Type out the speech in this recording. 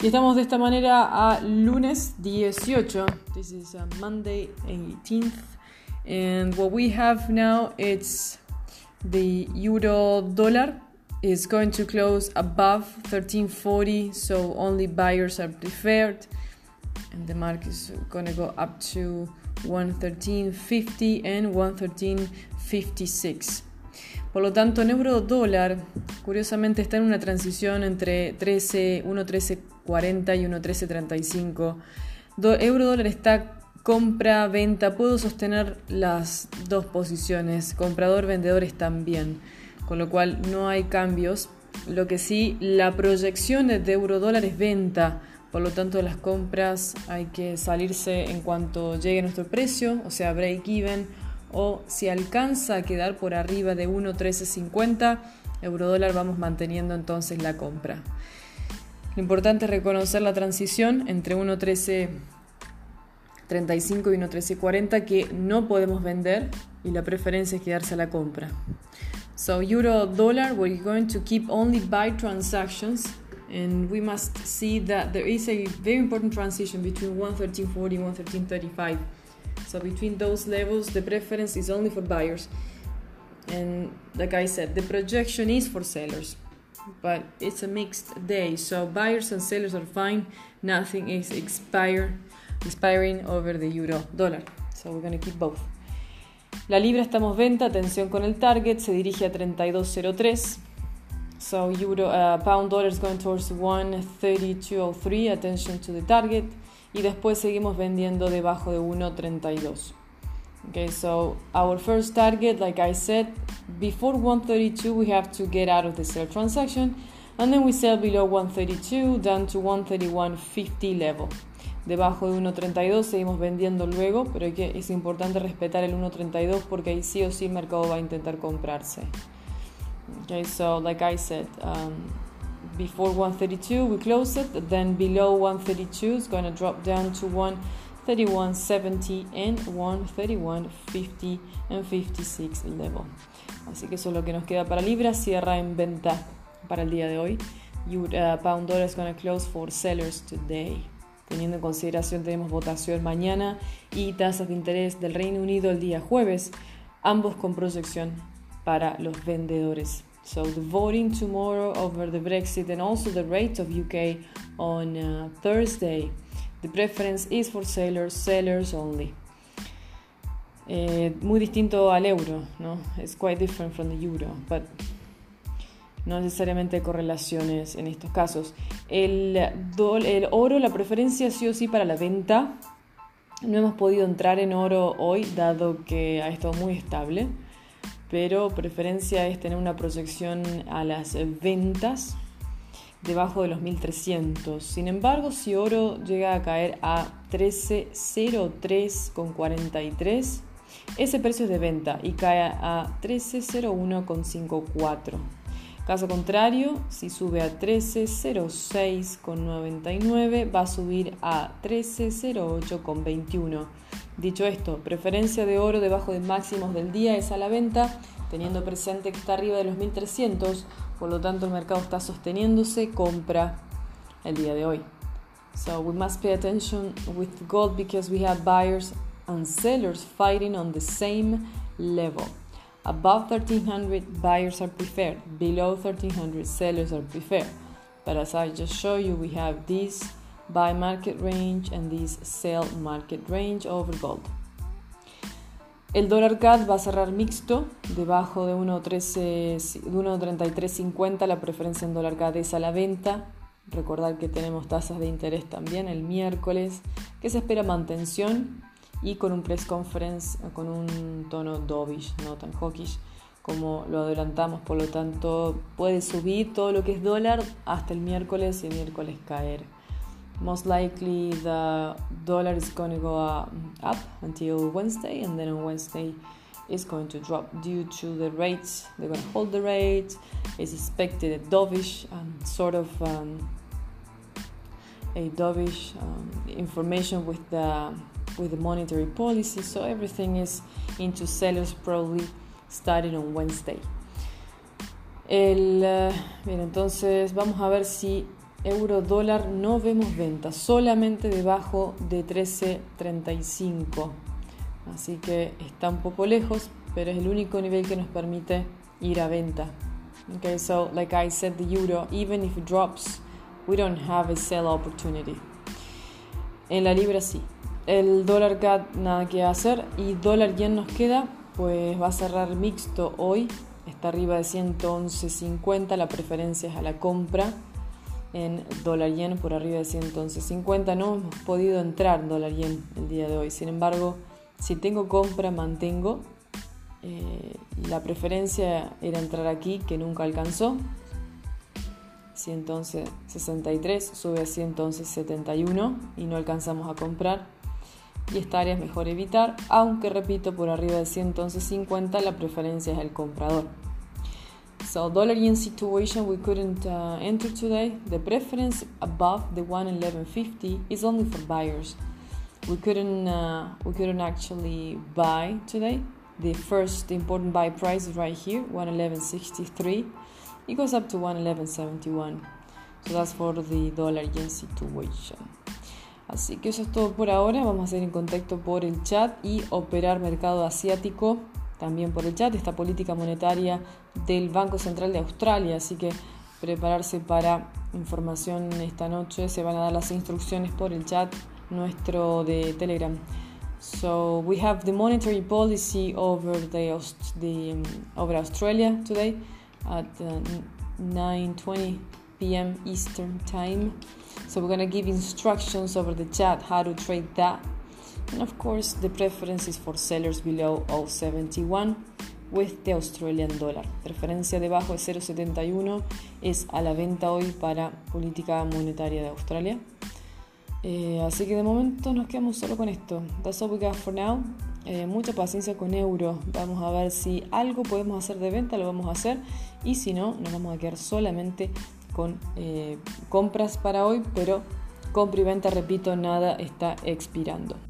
Y estamos de esta manera a lunes 18. This is a Monday 18th. And what we have now it's the euro dollar is going to close above 1340, so only buyers are preferred. And the market is going to go up to 113.50 and 113.56. Por lo tanto, en euro dólar, curiosamente está en una transición entre 13, 1.1340 y 1.1335. euro dólar está compra, venta. Puedo sostener las dos posiciones. Comprador, vendedores también. Con lo cual no hay cambios. Lo que sí, la proyección de euro dólar es venta. Por lo tanto, las compras hay que salirse en cuanto llegue nuestro precio, o sea, break even o si alcanza a quedar por arriba de 1.1350, eurodólar vamos manteniendo entonces la compra. Lo importante es reconocer la transición entre 1.1335 y 1.1340 que no podemos vender y la preferencia es quedarse a la compra. So euro dollar we're going to keep only buy transactions and we must see that there is a very important transition between 113.40 and 113.35 So between those levels, the preference is only for buyers. And like I said, the projection is for sellers, but it's a mixed day. So buyers and sellers are fine. Nothing is expire, expiring over the euro dollar. So we're going to keep both. La libra estamos venta, atención con el target, se dirige a 32.03. So euro, uh, pound dollar is going towards 132.03. Attention to the target. Y después seguimos vendiendo debajo de 1.32. Okay, so our first target, like I said, before 132 we have to get out of the sell transaction and then we sell below 132 down to 131.50 level. Debajo de 1.32 seguimos vendiendo luego, pero es importante respetar el 1.32 porque ahí sí o sí el mercado va a intentar comprarse. Okay, so like I said, um, before 132 we close it. Then below 132 is going to drop down to 131.70 and 131.50 and 56 level. Así que eso es lo que nos queda para Libra. Cierra en venta para el día de hoy. You, uh, pound dollar is going to close for sellers today. Teniendo en consideración tenemos votación mañana y tasas de interés del Reino Unido el día jueves ambos con proyección para los vendedores So the voting tomorrow over the Brexit and also the rate of UK on uh, Thursday. The preference is for sellers, sellers only. Eh, muy distinto al euro, ¿no? It's quite different from the euro, but no necesariamente correlaciones en estos casos. El, el oro, la preferencia sí o sí para la venta. No hemos podido entrar en oro hoy, dado que ha estado muy estable pero preferencia es tener una proyección a las ventas debajo de los 1300. Sin embargo, si oro llega a caer a 1303,43, ese precio es de venta y cae a 1301,54. Caso contrario, si sube a 1306,99, va a subir a 1308,21. Dicho esto, preferencia de oro debajo de máximos del día es a la venta, teniendo presente que está arriba de los 1300, por lo tanto el mercado está sosteniéndose, compra el día de hoy. So we must pay attention with gold because we have buyers and sellers fighting on the same level. Above 1300 buyers are preferred, below 1300 sellers are preferred. But as I just showed you, we have this buy market range and this sell market range over gold. El dólar CAD va a cerrar mixto, debajo de 1.3350 la preferencia en dólar CAD es a la venta. Recordar que tenemos tasas de interés también el miércoles, que se espera mantención y con un press conference con un tono dovish, no tan hawkish como lo adelantamos, por lo tanto puede subir todo lo que es dólar hasta el miércoles y el miércoles caer. Most likely the dollar is going to go uh, up until Wednesday, and then on Wednesday it's going to drop due to the rates. They're going to hold the rates. It's expected a dovish um, sort of um, a dovish um, information with the with the monetary policy. So everything is into sellers probably starting on Wednesday. El, uh, bien, entonces vamos a ver si euro dólar no vemos ventas, solamente debajo de 13.35. Así que está un poco lejos, pero es el único nivel que nos permite ir a venta. Okay, so like I said, the euro, even if it drops, we don't have a sell opportunity. En la libra sí. El dólar CAD nada que hacer y dólar yen nos queda, pues va a cerrar mixto hoy. Está arriba de 111.50, la preferencia es a la compra en dólar yen por arriba de 111.50. No hemos podido entrar en dólar yen el día de hoy. Sin embargo, si tengo compra, mantengo. Eh, la preferencia era entrar aquí, que nunca alcanzó. 111.63 sube a 111.71 y no alcanzamos a comprar. Y esta área es mejor evitar, aunque repito, por arriba de 111.50 la preferencia es el comprador. So dollar yen situation we couldn't uh, enter today. The preference above the 111.50 is only for buyers. We couldn't uh, we couldn't actually buy today. The first important buy price is right here, 111.63. It goes up to 111.71. So that's for the dollar yen situation. Así que eso es todo por ahora. Vamos a seguir en contacto por el chat y operar mercado asiático también por el chat, esta política monetaria del Banco Central de Australia, así que prepararse para información esta noche, se van a dar las instrucciones por el chat nuestro de Telegram. So we have the monetary policy over the, um, over Australia today at 9:20 uh, p.m. Eastern time. So we're to give instructions over the chat how to trade that And of course, the preference is for sellers below 0.71 with the Australian dollar. Preferencia debajo de 0.71 es a la venta hoy para política monetaria de Australia. Eh, así que de momento nos quedamos solo con esto. That's all we got for now. Eh, mucha paciencia con euro. Vamos a ver si algo podemos hacer de venta, lo vamos a hacer. Y si no, nos vamos a quedar solamente con eh, compras para hoy. Pero compra y venta, repito, nada está expirando.